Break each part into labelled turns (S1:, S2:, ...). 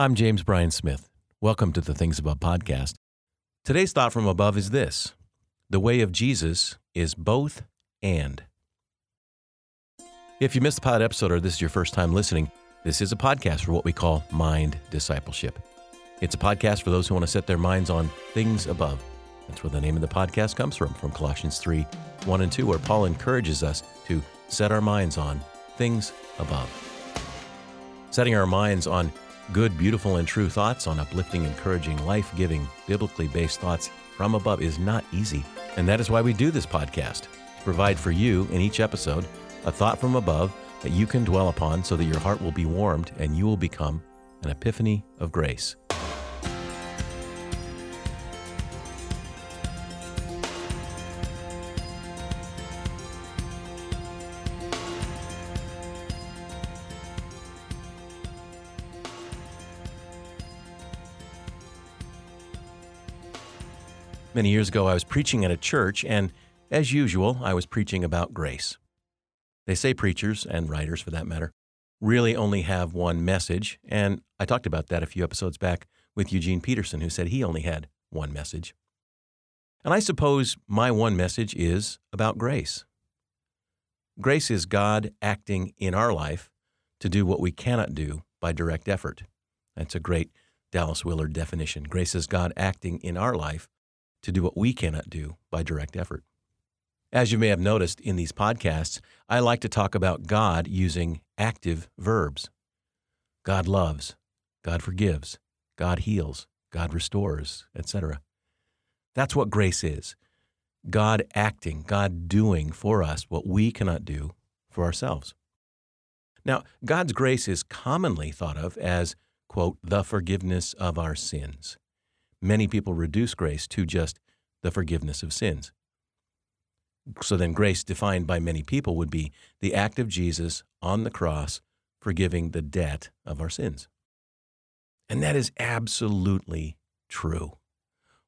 S1: I'm James Bryan Smith. Welcome to the Things Above podcast. Today's thought from above is this The way of Jesus is both and. If you missed the pod episode or this is your first time listening, this is a podcast for what we call mind discipleship. It's a podcast for those who want to set their minds on things above. That's where the name of the podcast comes from, from Colossians 3 1 and 2, where Paul encourages us to set our minds on things above. Setting our minds on good, beautiful, and true thoughts, on uplifting, encouraging, life giving, biblically based thoughts from above is not easy. And that is why we do this podcast to provide for you in each episode a thought from above that you can dwell upon so that your heart will be warmed and you will become an epiphany of grace. Many years ago, I was preaching at a church, and as usual, I was preaching about grace. They say preachers, and writers for that matter, really only have one message, and I talked about that a few episodes back with Eugene Peterson, who said he only had one message. And I suppose my one message is about grace. Grace is God acting in our life to do what we cannot do by direct effort. That's a great Dallas Willard definition. Grace is God acting in our life to do what we cannot do by direct effort. As you may have noticed in these podcasts, I like to talk about God using active verbs. God loves, God forgives, God heals, God restores, etc. That's what grace is. God acting, God doing for us what we cannot do for ourselves. Now, God's grace is commonly thought of as, quote, the forgiveness of our sins many people reduce grace to just the forgiveness of sins. So then, grace defined by many people would be the act of Jesus on the cross forgiving the debt of our sins. And that is absolutely true.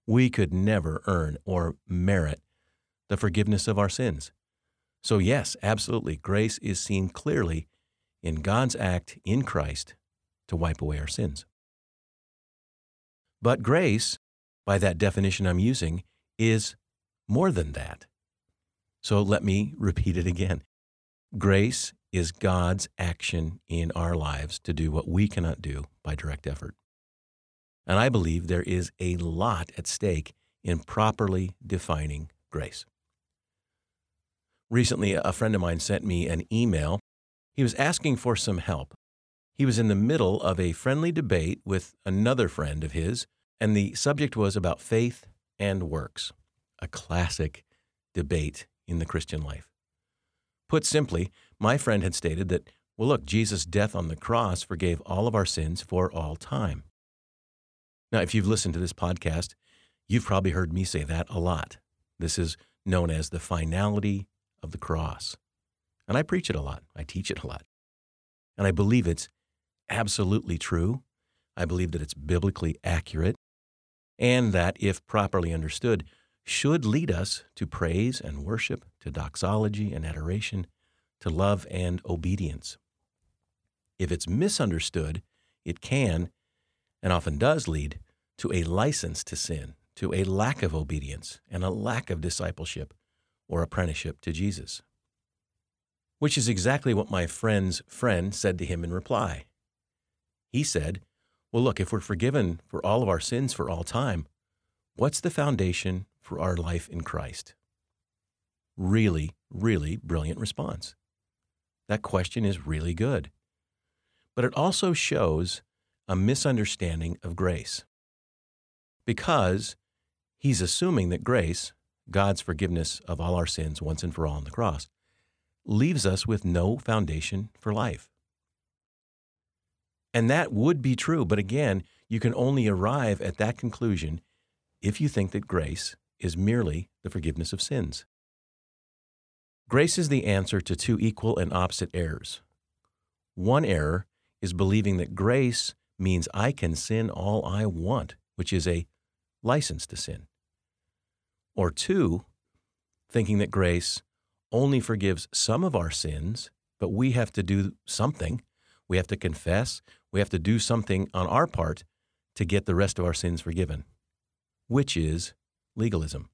S1: We could never earn or merit the forgiveness of our sins. So, yes, absolutely, grace is seen clearly in God's act in Christ to wipe away our sins. But grace, by that definition I'm using, is more than that. So let me repeat it again. Grace is God's action in our lives to do what we cannot do by direct effort. And I believe there is a lot at stake in properly defining grace. Recently, a friend of mine sent me an email. He was asking for some help he was in the middle of a friendly debate with another friend of his, and the subject was about faith and works, a classic debate in the Christian life. Put simply, my friend had stated that, well, look, Jesus' death on the cross forgave all of our sins for all time. Now, if you've listened to this podcast, you've probably heard me say that a lot. This is known as the finality of the cross. And I preach it a lot, I teach it a lot. And I believe it's absolutely true. I believe that it's biblically accurate and that, if properly understood, should lead us to praise and worship, to doxology and adoration, to love and obedience. If it's misunderstood, it can and often does lead to a license to sin, to a lack of obedience, and a lack of discipleship or apprenticeship to Jesus. Which is exactly what my friend's friend said to him in reply. He said, Well, look, if we're forgiven for all of our sins for all time, what's the foundation for our life in Christ? Really, really brilliant response. That question is really good. But it also shows a misunderstanding of grace. Because he's assuming that grace, God's forgiveness of all our sins once and for all on the cross, leaves us with no foundation for life. And that would be true. But again, you can only arrive at that conclusion if you think that grace is merely the forgiveness of sins. Grace is the answer to two equal and opposite errors. One error is believing that grace means I can sin all I want, which is a license to sin. Or two, thinking that grace only forgives some of our sins, but we have to do something We have to confess. We have to do something on our part to get the rest of our sins forgiven, which is legalism.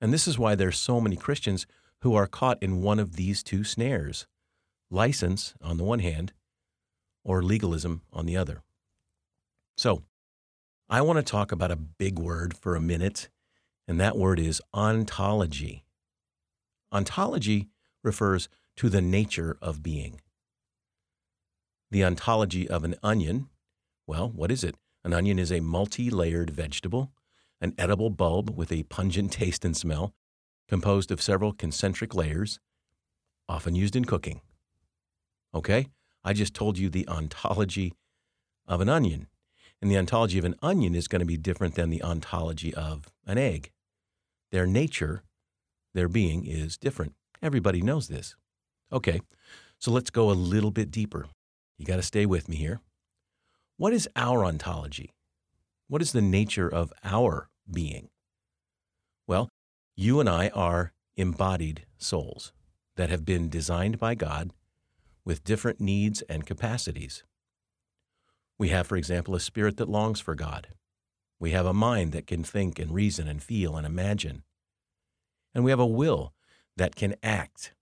S1: And this is why there's so many Christians who are caught in one of these two snares license on the one hand, or legalism on the other. So, I want to talk about a big word for a minute, and that word is ontology. Ontology refers to the nature of being. The ontology of an onion, well, what is it? An onion is a multi layered vegetable, an edible bulb with a pungent taste and smell, composed of several concentric layers, often used in cooking. Okay? I just told you the ontology of an onion. And the ontology of an onion is going to be different than the ontology of an egg. Their nature, their being is different. Everybody knows this. Okay, so let's go a little bit deeper. You got to stay with me here. What is our ontology? What is the nature of our being? Well, you and I are embodied souls that have been designed by God with different needs and capacities. We have, for example, a spirit that longs for God. We have a mind that can think and reason and feel and imagine. And we have a will that can act.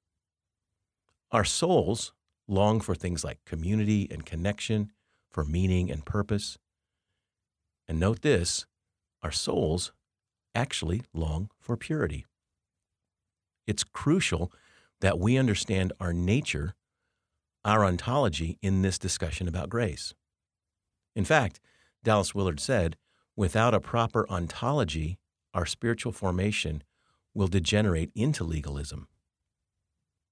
S1: Our souls long for things like community and connection, for meaning and purpose. And note this our souls actually long for purity. It's crucial that we understand our nature our ontology in this discussion about grace. In fact, Dallas Willard said, without a proper ontology, our spiritual formation will degenerate into legalism.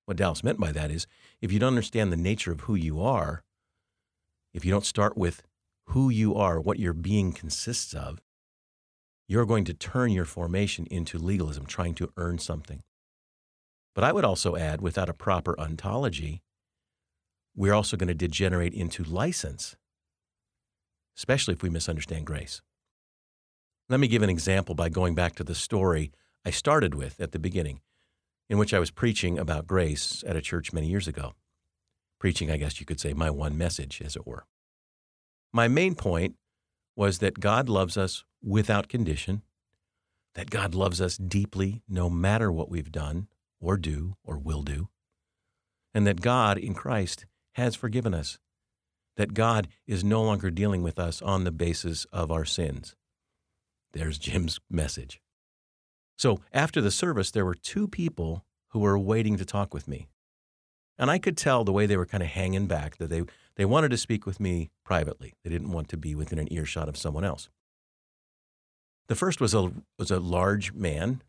S1: What Dallas meant by that is if you don't understand the nature of who you are, if you don't start with who you are, what your being consists of, you're going to turn your formation into legalism, trying to earn something. But I would also add, without a proper ontology, we're also going to degenerate into license, especially if we misunderstand grace. Let me give an example by going back to the story I started with at the beginning, in which I was preaching about grace at a church many years ago. Preaching, I guess you could say, my one message, as it were. My main point was that God loves us without condition, that God loves us deeply no matter what we've done or do or will do, and that God in Christ has forgiven us, that God is no longer dealing with us on the basis of our sins. There's Jim's message. So after the service, there were two people who were waiting to talk with me. And I could tell the way they were kind of hanging back that they, they wanted to speak with me privately. They didn't want to be within an earshot of someone else. The first was a, was a large man,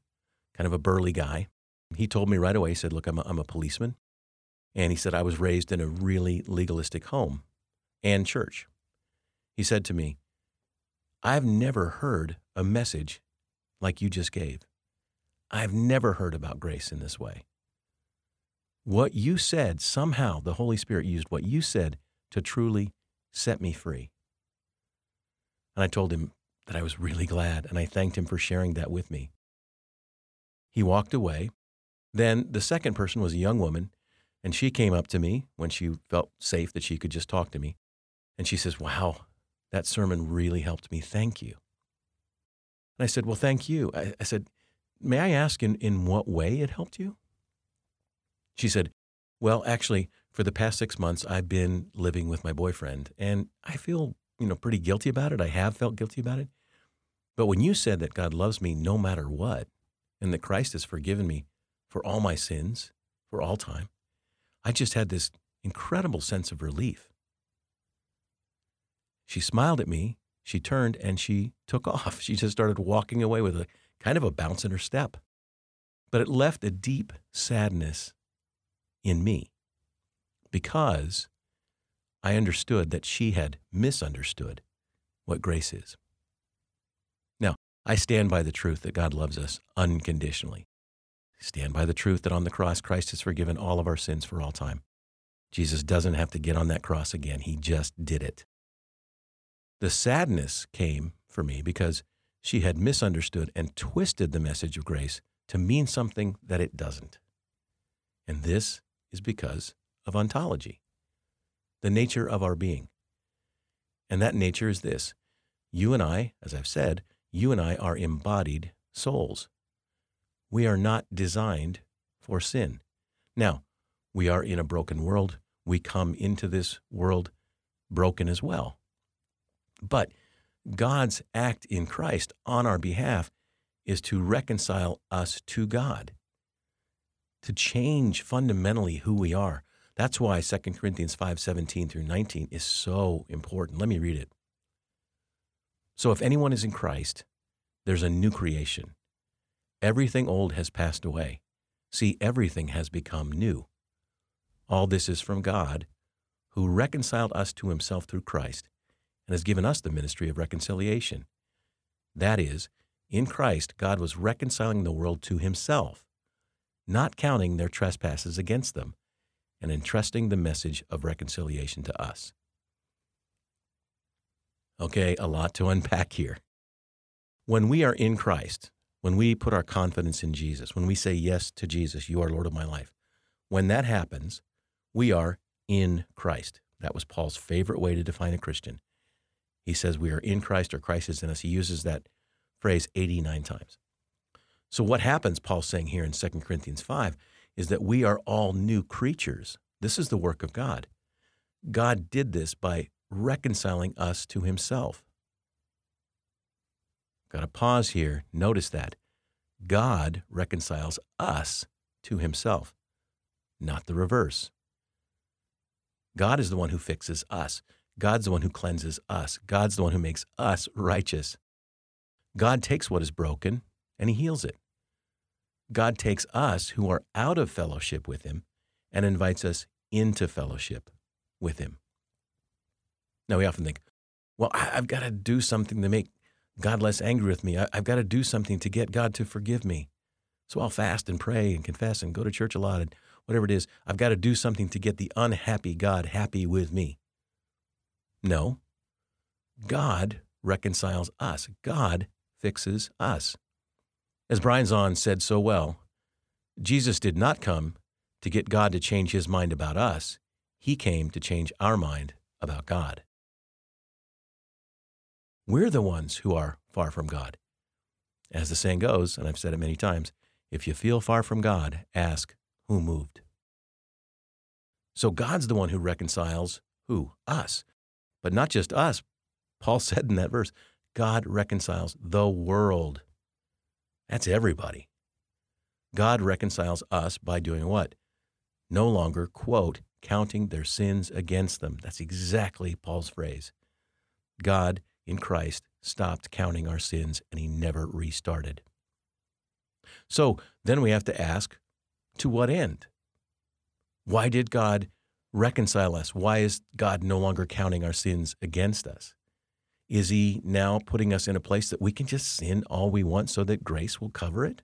S1: kind of a burly guy. He told me right away, he said, Look, I'm a, I'm a policeman. And he said, I was raised in a really legalistic home and church. He said to me, I've never heard a message like you just gave. I've never heard about grace in this way. What you said, somehow the Holy Spirit used what you said to truly set me free. And I told him that I was really glad, and I thanked him for sharing that with me. He walked away. Then the second person was a young woman and she came up to me when she felt safe that she could just talk to me. And she says, Wow, that sermon really helped me. Thank you. And I said, Well, thank you. I, I said, May I ask in, in what way it helped you? She said, Well, actually, for the past six months, I've been living with my boyfriend, and I feel, you know, pretty guilty about it. I have felt guilty about it. But when you said that God loves me no matter what, and that Christ has forgiven me for all my sins for all time, I just had this incredible sense of relief. She smiled at me, she turned, and she took off. She just started walking away with a kind of a bounce in her step. But it left a deep sadness in me because I understood that she had misunderstood what grace is. Now, I stand by the truth that God loves us unconditionally. Stand by the truth that on the cross, Christ has forgiven all of our sins for all time. Jesus doesn't have to get on that cross again, He just did it. The sadness came for me because she had misunderstood and twisted the message of grace to mean something that it doesn't. And this is because of ontology. the nature of our being. And that nature is this you and I, as I've said, you and I are embodied souls. We are not designed for sin. Now, we are in a broken world. We come into this world broken as well. But God's act in Christ on our behalf is to reconcile us to God, to change fundamentally who we are. That's why 2 Corinthians 5 17 through 19 is so important. Let me read it. So if anyone is in Christ, there's a new creation. Everything old has passed away. See, everything has become new. All this is from God, who reconciled us to himself through Christ and has given us the ministry of reconciliation. That is, in Christ, God was reconciling the world to himself, not counting their trespasses against them, and entrusting the message of reconciliation to us. Okay, a lot to unpack here. When we are in Christ, when we put our confidence in Jesus, when we say yes to Jesus, you are Lord of my life, when that happens, we are in Christ. That was Paul's favorite way to define a Christian. He says we are in Christ or Christ is in us. He uses that phrase 89 times. So, what happens, Paul's saying here in 2 Corinthians 5, is that we are all new creatures. This is the work of God. God did this by reconciling us to himself. Got to pause here. Notice that. God reconciles us to himself, not the reverse. God is the one who fixes us. God's the one who cleanses us. God's the one who makes us righteous. God takes what is broken and he heals it. God takes us who are out of fellowship with him and invites us into fellowship with him. Now, we often think, well, I've got to do something to make God less angry with me. I've got to do something to get God to forgive me. So I'll fast and pray and confess and go to church a lot and whatever it is. I've got to do something to get the unhappy God happy with me. No. God reconciles us. God fixes us. As Brian Zahnd said so well, Jesus did not come to get God to change his mind about us. He came to change our mind about God. We're the ones who are far from God. As the saying goes, and I've said it many times, if you feel far from God, ask, who moved? So God's the one who reconciles who? Us. But not just us. Paul said in that verse, God reconciles the world. That's everybody. God reconciles us by doing what? No longer, quote, counting their sins against them. That's exactly Paul's phrase. God in Christ stopped counting our sins and he never restarted. So then we have to ask to what end? Why did God reconcile us? Why is God no longer counting our sins against us? Is he now putting us in a place that we can just sin all we want so that grace will cover it?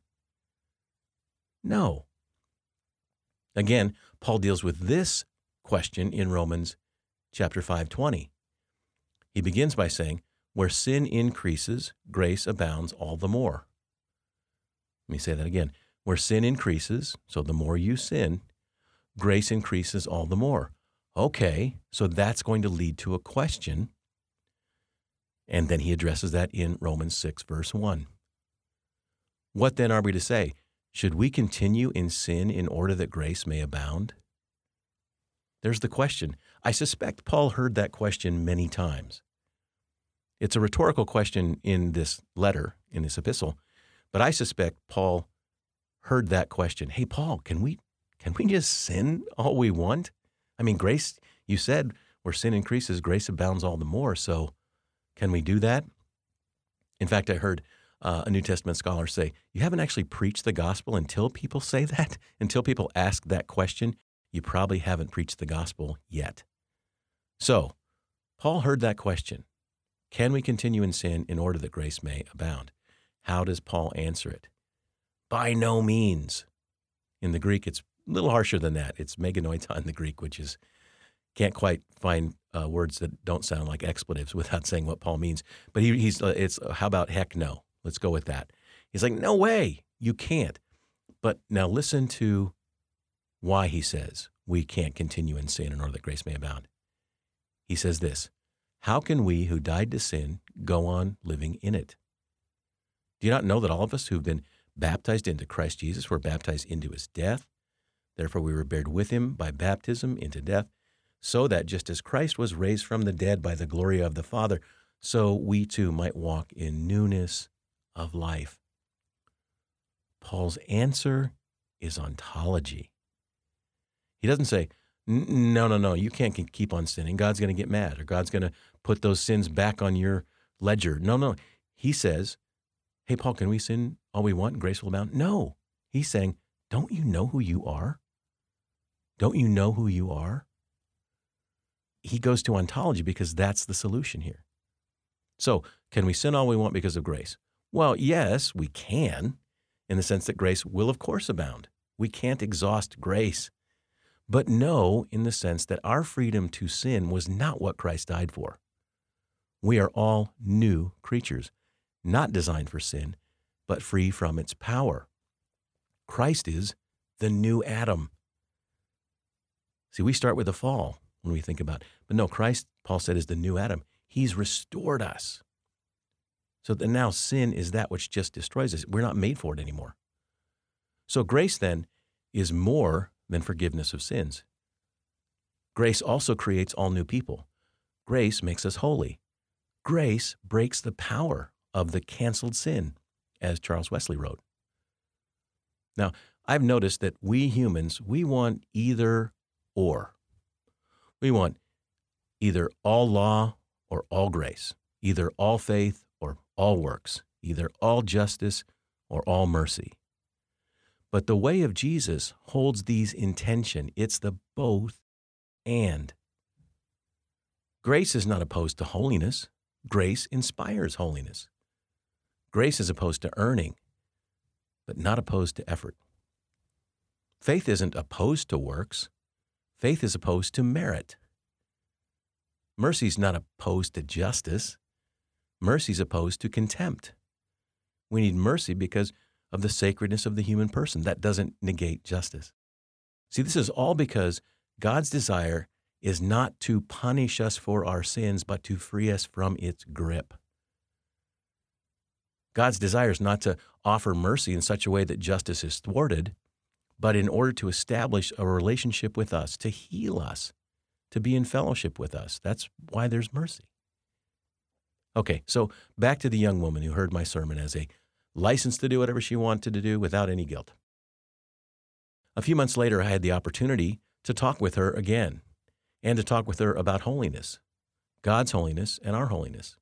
S1: No. Again, Paul deals with this question in Romans chapter 5:20. He begins by saying, where sin increases, grace abounds all the more. Let me say that again. Where sin increases, so the more you sin, grace increases all the more. Okay, so that's going to lead to a question. And then he addresses that in Romans 6, verse 1. What then are we to say? Should we continue in sin in order that grace may abound? There's the question. I suspect Paul heard that question many times. It's a rhetorical question in this letter, in this epistle, but I suspect Paul heard that question. Hey, Paul, can we can we just sin all we want? I mean, grace, you said where sin increases, grace abounds all the more. So can we do that? In fact, I heard uh, a New Testament scholar say, You haven't actually preached the gospel until people say that, until people ask that question. You probably haven't preached the gospel yet. So, Paul heard that question. Can we continue in sin in order that grace may abound? How does Paul answer it? By no means. In the Greek, it's a little harsher than that. It's meganoita in the Greek, which is can't quite find uh, words that don't sound like expletives without saying what Paul means. But he, he's uh, it's uh, how about heck no? Let's go with that. He's like, no way, you can't. But now listen to why he says we can't continue in sin in order that grace may abound. He says this How can we who died to sin go on living in it? Do you not know that all of us who've been baptized into Christ Jesus were baptized into his death? Therefore, we were buried with him by baptism into death, so that just as Christ was raised from the dead by the glory of the Father, so we too might walk in newness of life. Paul's answer is ontology. He doesn't say, no, no, no, you can't keep on sinning. God's going to get mad or God's going to put those sins back on your ledger. No, no. He says, hey, Paul, can we sin all we want and grace will abound? No. He's saying, don't you know who you are? Don't you know who you are? He goes to ontology because that's the solution here. So, can we sin all we want because of grace? Well, yes, we can, in the sense that grace will, of course, abound. We can't exhaust grace. But no, in the sense that our freedom to sin was not what Christ died for. We are all new creatures, not designed for sin, but free from its power. Christ is the new Adam. See, we start with the fall when we think about it. But no, Christ, Paul said, is the new Adam. He's restored us. So that now sin is that which just destroys us. We're not made for it anymore. So grace then is more than forgiveness of sins. Grace also creates all new people. Grace makes us holy. Grace breaks the power of the canceled sin, as Charles Wesley wrote. Now, I've noticed that we humans, we want either or. We want either all law or all grace, either all faith or all works, either all justice or all mercy. But the way of Jesus holds these in tension. It's the both and. Grace is not opposed to holiness. Grace inspires holiness. Grace is opposed to earning, but not opposed to effort. Faith isn't opposed to works. Faith is opposed to merit. Mercy is not opposed to justice. Mercy is opposed to contempt. We need mercy because of the sacredness of the human person. That doesn't negate justice. See, this is all because God's desire is not to punish us for our sins, but to free us from its grip. God's desire is not to offer mercy in such a way that justice is thwarted, but in order to establish a relationship with us, to heal us, to be in fellowship with us. That's why there's mercy. Okay, so back to the young woman who heard my sermon as a license to do whatever she wanted to do without any guilt. A few months later, I had the opportunity to talk with her again and to talk with her about holiness, God's holiness and our holiness.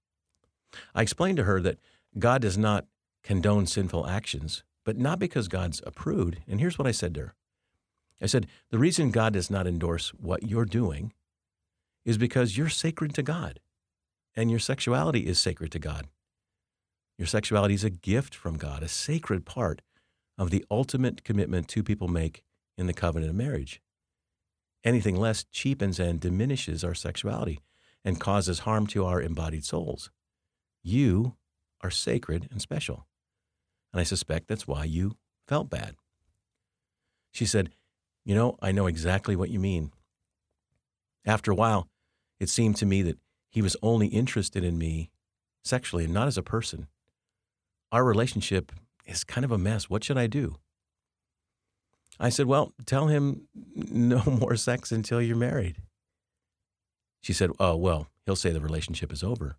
S1: I explained to her that God does not condone sinful actions, but not because God's approved. And here's what I said to her I said, The reason God does not endorse what you're doing is because you're sacred to God and your sexuality is sacred to God. Your sexuality is a gift from God, a sacred part of the ultimate commitment two people make in the covenant of marriage. Anything less cheapens and diminishes our sexuality and causes harm to our embodied souls. You are sacred and special. And I suspect that's why you felt bad. She said, You know, I know exactly what you mean. After a while, it seemed to me that he was only interested in me sexually and not as a person. Our relationship is kind of a mess. What should I do? I said, Well, tell him no more sex until you're married. She said, Oh, well, he'll say the relationship is over.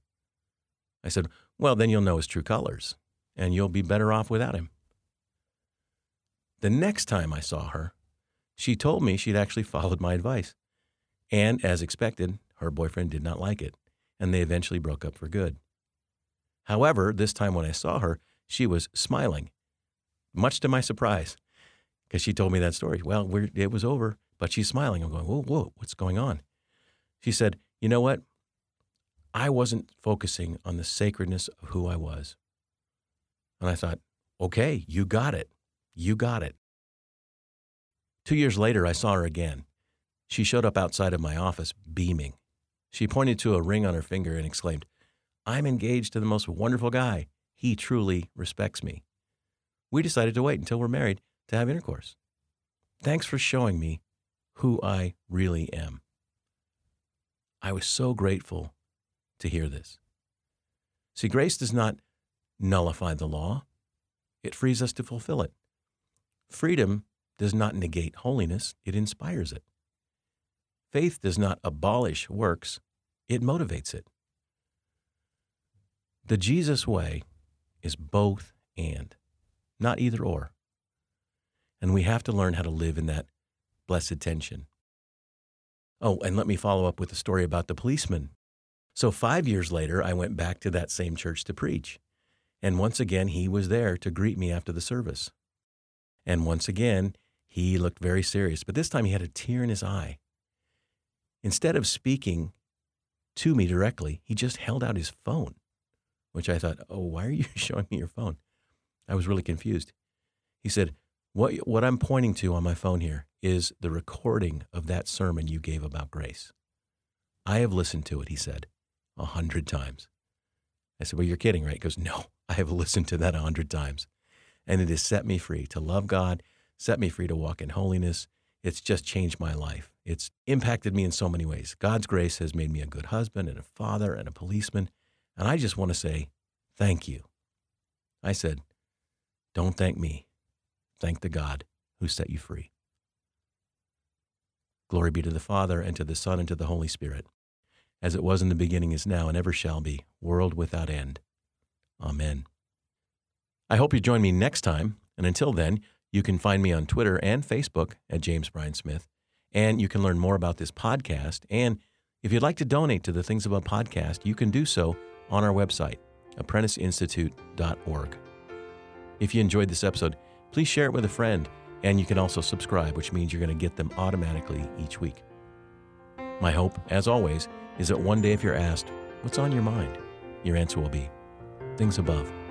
S1: I said, Well, then you'll know his true colors and you'll be better off without him. The next time I saw her, she told me she'd actually followed my advice. And as expected, her boyfriend did not like it and they eventually broke up for good. However, this time when I saw her, she was smiling, much to my surprise, because she told me that story. Well, it was over, but she's smiling. I'm going, whoa, whoa, what's going on? She said, you know what? I wasn't focusing on the sacredness of who I was. And I thought, okay, you got it. You got it. Two years later, I saw her again. She showed up outside of my office beaming. She pointed to a ring on her finger and exclaimed, I'm engaged to the most wonderful guy. He truly respects me. We decided to wait until we're married to have intercourse. Thanks for showing me who I really am. I was so grateful to hear this. See, grace does not nullify the law, it frees us to fulfill it. Freedom does not negate holiness, it inspires it. Faith does not abolish works, it motivates it. The Jesus way is both and, not either or. And we have to learn how to live in that blessed tension. Oh, and let me follow up with a story about the policeman. So, five years later, I went back to that same church to preach. And once again, he was there to greet me after the service. And once again, he looked very serious, but this time he had a tear in his eye. Instead of speaking to me directly, he just held out his phone, which I thought, oh, why are you showing me your phone? I was really confused. He said, what, what I'm pointing to on my phone here is the recording of that sermon you gave about grace. I have listened to it, he said, a hundred times. I said, Well, you're kidding, right? He goes, No, I have listened to that a hundred times. And it has set me free to love God, set me free to walk in holiness. It's just changed my life. It's impacted me in so many ways. God's grace has made me a good husband and a father and a policeman. And I just want to say, Thank you. I said, Don't thank me. Thank the God who set you free. Glory be to the Father, and to the Son, and to the Holy Spirit, as it was in the beginning, is now, and ever shall be, world without end. Amen. I hope you join me next time, and until then, you can find me on Twitter and Facebook at James Bryan Smith, and you can learn more about this podcast. And if you'd like to donate to the Things Above podcast, you can do so on our website, apprenticeinstitute.org. If you enjoyed this episode, please share it with a friend, and you can also subscribe, which means you're going to get them automatically each week. My hope, as always, is that one day if you're asked, What's on your mind? your answer will be, Things above.